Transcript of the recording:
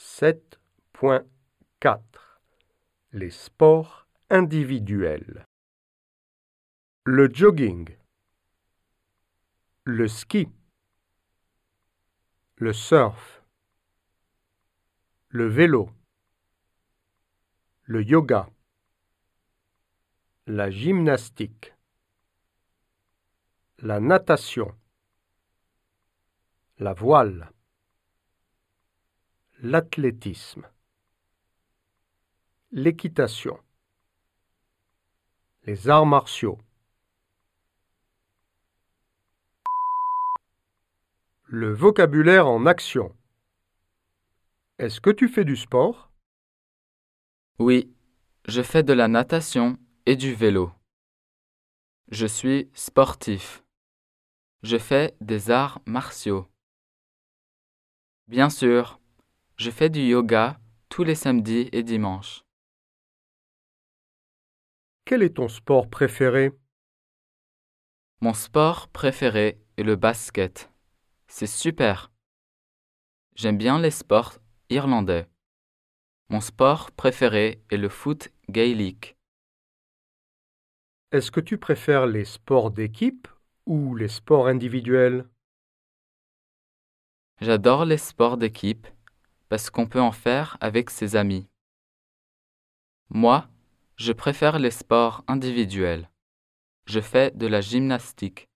7.4 Les sports individuels. Le jogging. Le ski. Le surf. Le vélo. Le yoga. La gymnastique. La natation. La voile. L'athlétisme. L'équitation. Les arts martiaux. Le vocabulaire en action. Est-ce que tu fais du sport? Oui, je fais de la natation et du vélo. Je suis sportif. Je fais des arts martiaux. Bien sûr, je fais du yoga tous les samedis et dimanches. Quel est ton sport préféré? Mon sport préféré est le basket. C'est super. J'aime bien les sports irlandais. Mon sport préféré est le foot gaélique. Est-ce que tu préfères les sports d'équipe ou les sports individuels? J'adore les sports d'équipe parce qu'on peut en faire avec ses amis. Moi, je préfère les sports individuels. Je fais de la gymnastique.